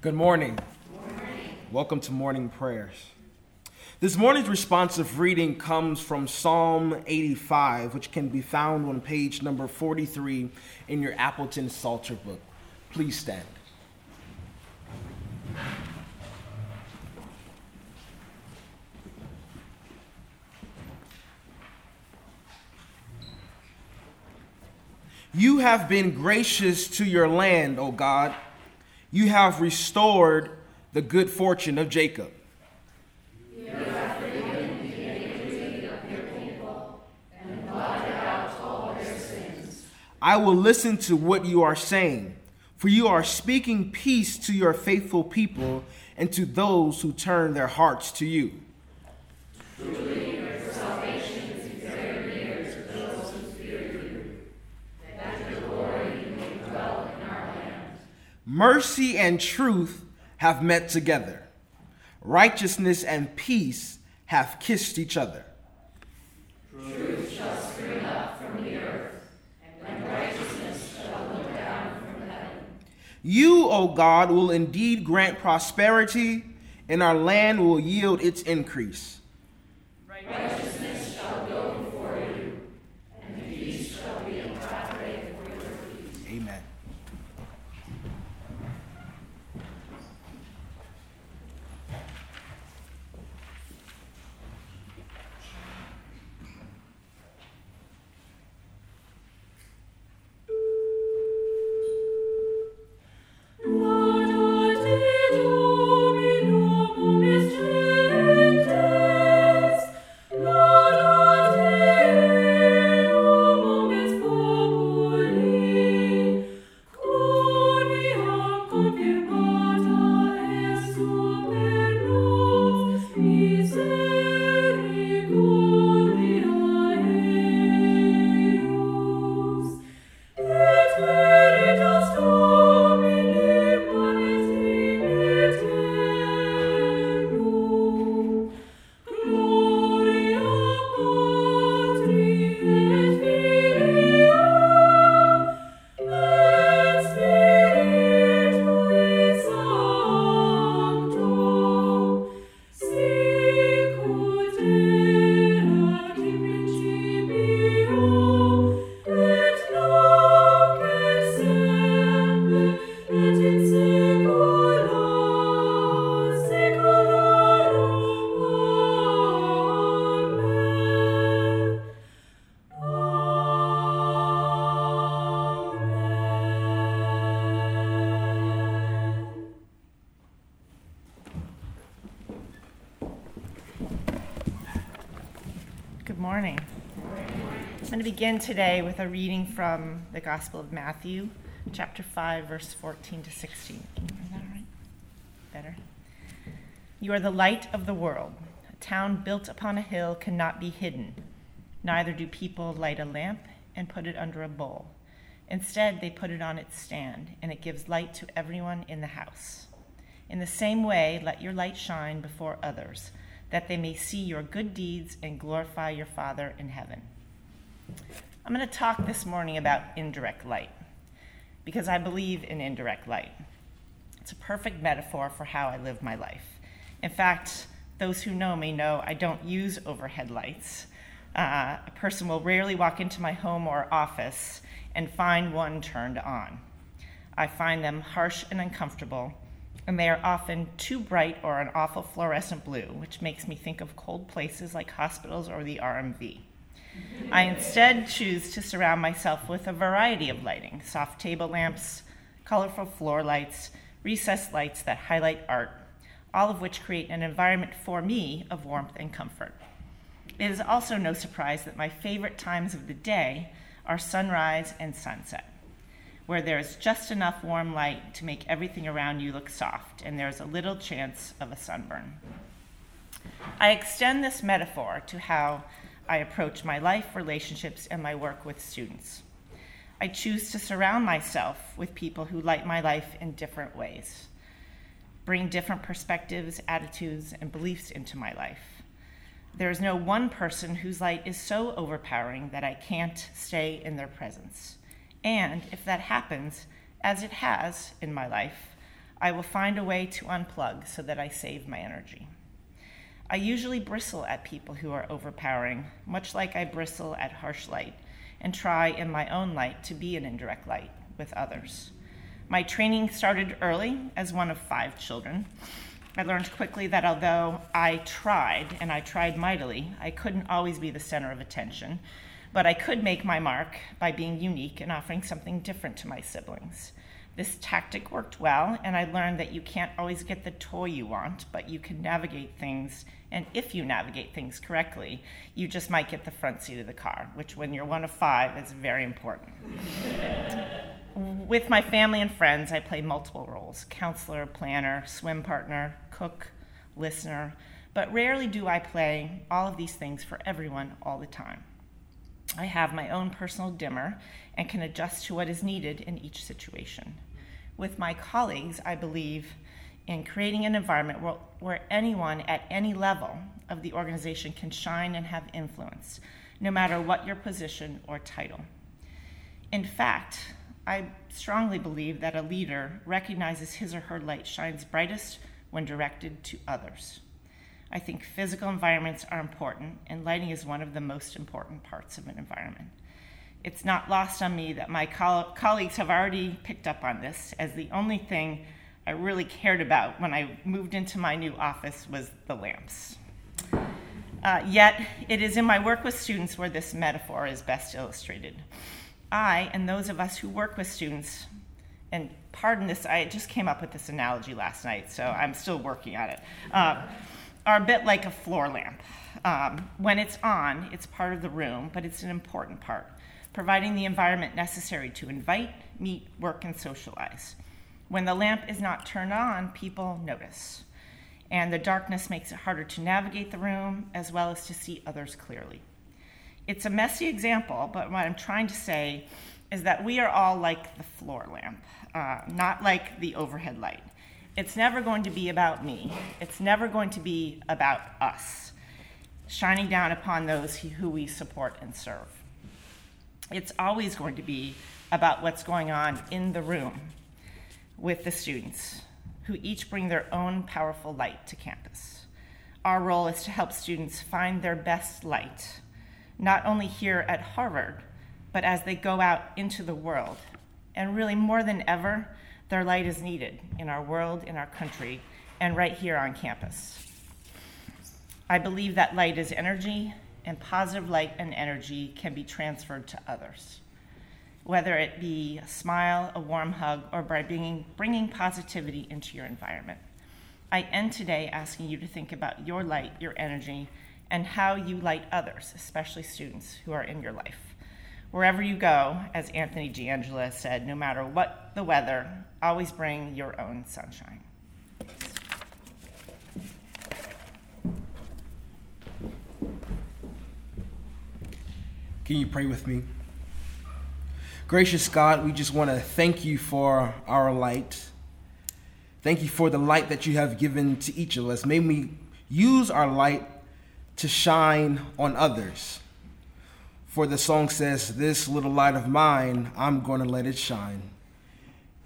Good morning. Welcome to morning prayers. This morning's responsive reading comes from Psalm 85, which can be found on page number 43 in your Appleton Psalter book. Please stand. You have been gracious to your land, O God. You have restored the good fortune of Jacob. I will listen to what you are saying, for you are speaking peace to your faithful people and to those who turn their hearts to you. Truly. Mercy and truth have met together. Righteousness and peace have kissed each other. Truth shall spring up from the earth, and righteousness shall look down from heaven. You, O God, will indeed grant prosperity, and our land will yield its increase. Righteousness begin today with a reading from the Gospel of Matthew, chapter 5, verse 14 to 16. Can you read that all right? Better. You are the light of the world. A town built upon a hill cannot be hidden. Neither do people light a lamp and put it under a bowl. Instead, they put it on its stand, and it gives light to everyone in the house. In the same way, let your light shine before others, that they may see your good deeds and glorify your Father in heaven. I'm going to talk this morning about indirect light because I believe in indirect light. It's a perfect metaphor for how I live my life. In fact, those who know me know I don't use overhead lights. Uh, a person will rarely walk into my home or office and find one turned on. I find them harsh and uncomfortable, and they are often too bright or an awful fluorescent blue, which makes me think of cold places like hospitals or the RMV. I instead choose to surround myself with a variety of lighting soft table lamps, colorful floor lights, recessed lights that highlight art, all of which create an environment for me of warmth and comfort. It is also no surprise that my favorite times of the day are sunrise and sunset, where there is just enough warm light to make everything around you look soft and there is a little chance of a sunburn. I extend this metaphor to how I approach my life, relationships, and my work with students. I choose to surround myself with people who light my life in different ways, bring different perspectives, attitudes, and beliefs into my life. There is no one person whose light is so overpowering that I can't stay in their presence. And if that happens, as it has in my life, I will find a way to unplug so that I save my energy. I usually bristle at people who are overpowering, much like I bristle at harsh light, and try in my own light to be an indirect light with others. My training started early as one of five children. I learned quickly that although I tried, and I tried mightily, I couldn't always be the center of attention, but I could make my mark by being unique and offering something different to my siblings. This tactic worked well, and I learned that you can't always get the toy you want, but you can navigate things. And if you navigate things correctly, you just might get the front seat of the car, which, when you're one of five, is very important. With my family and friends, I play multiple roles counselor, planner, swim partner, cook, listener, but rarely do I play all of these things for everyone all the time. I have my own personal dimmer and can adjust to what is needed in each situation with my colleagues, I believe in creating an environment where, where anyone at any level of the organization can shine and have influence, no matter what your position or title. In fact, I strongly believe that a leader recognizes his or her light shines brightest when directed to others. I think physical environments are important, and lighting is one of the most important parts of an environment. It's not lost on me that my coll- colleagues have already picked up on this, as the only thing I really cared about when I moved into my new office was the lamps. Uh, yet, it is in my work with students where this metaphor is best illustrated. I, and those of us who work with students, and pardon this, I just came up with this analogy last night, so I'm still working on it, uh, are a bit like a floor lamp. Um, when it's on, it's part of the room, but it's an important part providing the environment necessary to invite, meet, work, and socialize. When the lamp is not turned on, people notice. And the darkness makes it harder to navigate the room as well as to see others clearly. It's a messy example, but what I'm trying to say is that we are all like the floor lamp, uh, not like the overhead light. It's never going to be about me, it's never going to be about us, shining down upon those who we support and serve it's always going to be about what's going on in the room with the students, who each bring their own powerful light to campus. Our role is to help students find their best light, not only here at Harvard, but as they go out into the world. And really, more than ever, their light is needed in our world, in our country, and right here on campus. I believe that light is energy, and positive light and energy can be transferred to others. Whether it be a smile, a warm hug, or by bringing, bringing positivity into your environment. I end today asking you to think about your light, your energy, and how you light others, especially students who are in your life. Wherever you go, as Anthony D'Angelo said, no matter what the weather, always bring your own sunshine. Can you pray with me? Gracious God, we just want to thank you for our light. Thank you for the light that you have given to each of us. May we use our light to shine on others. For the song says, This little light of mine, I'm going to let it shine.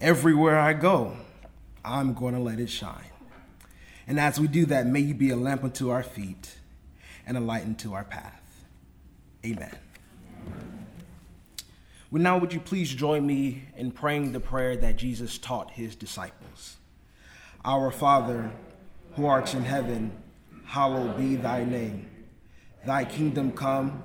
Everywhere I go, I'm going to let it shine. And as we do that, may you be a lamp unto our feet and a light unto our path. Amen. Well, now, would you please join me in praying the prayer that Jesus taught his disciples? Our Father, who art in heaven, hallowed be thy name. Thy kingdom come,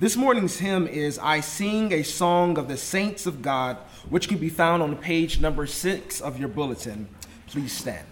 This morning's hymn is I Sing a Song of the Saints of God, which can be found on page number six of your bulletin. Please stand.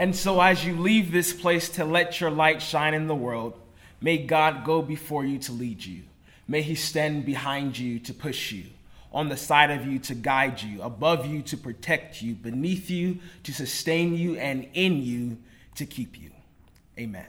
And so, as you leave this place to let your light shine in the world, may God go before you to lead you. May He stand behind you to push you, on the side of you to guide you, above you to protect you, beneath you to sustain you, and in you to keep you. Amen.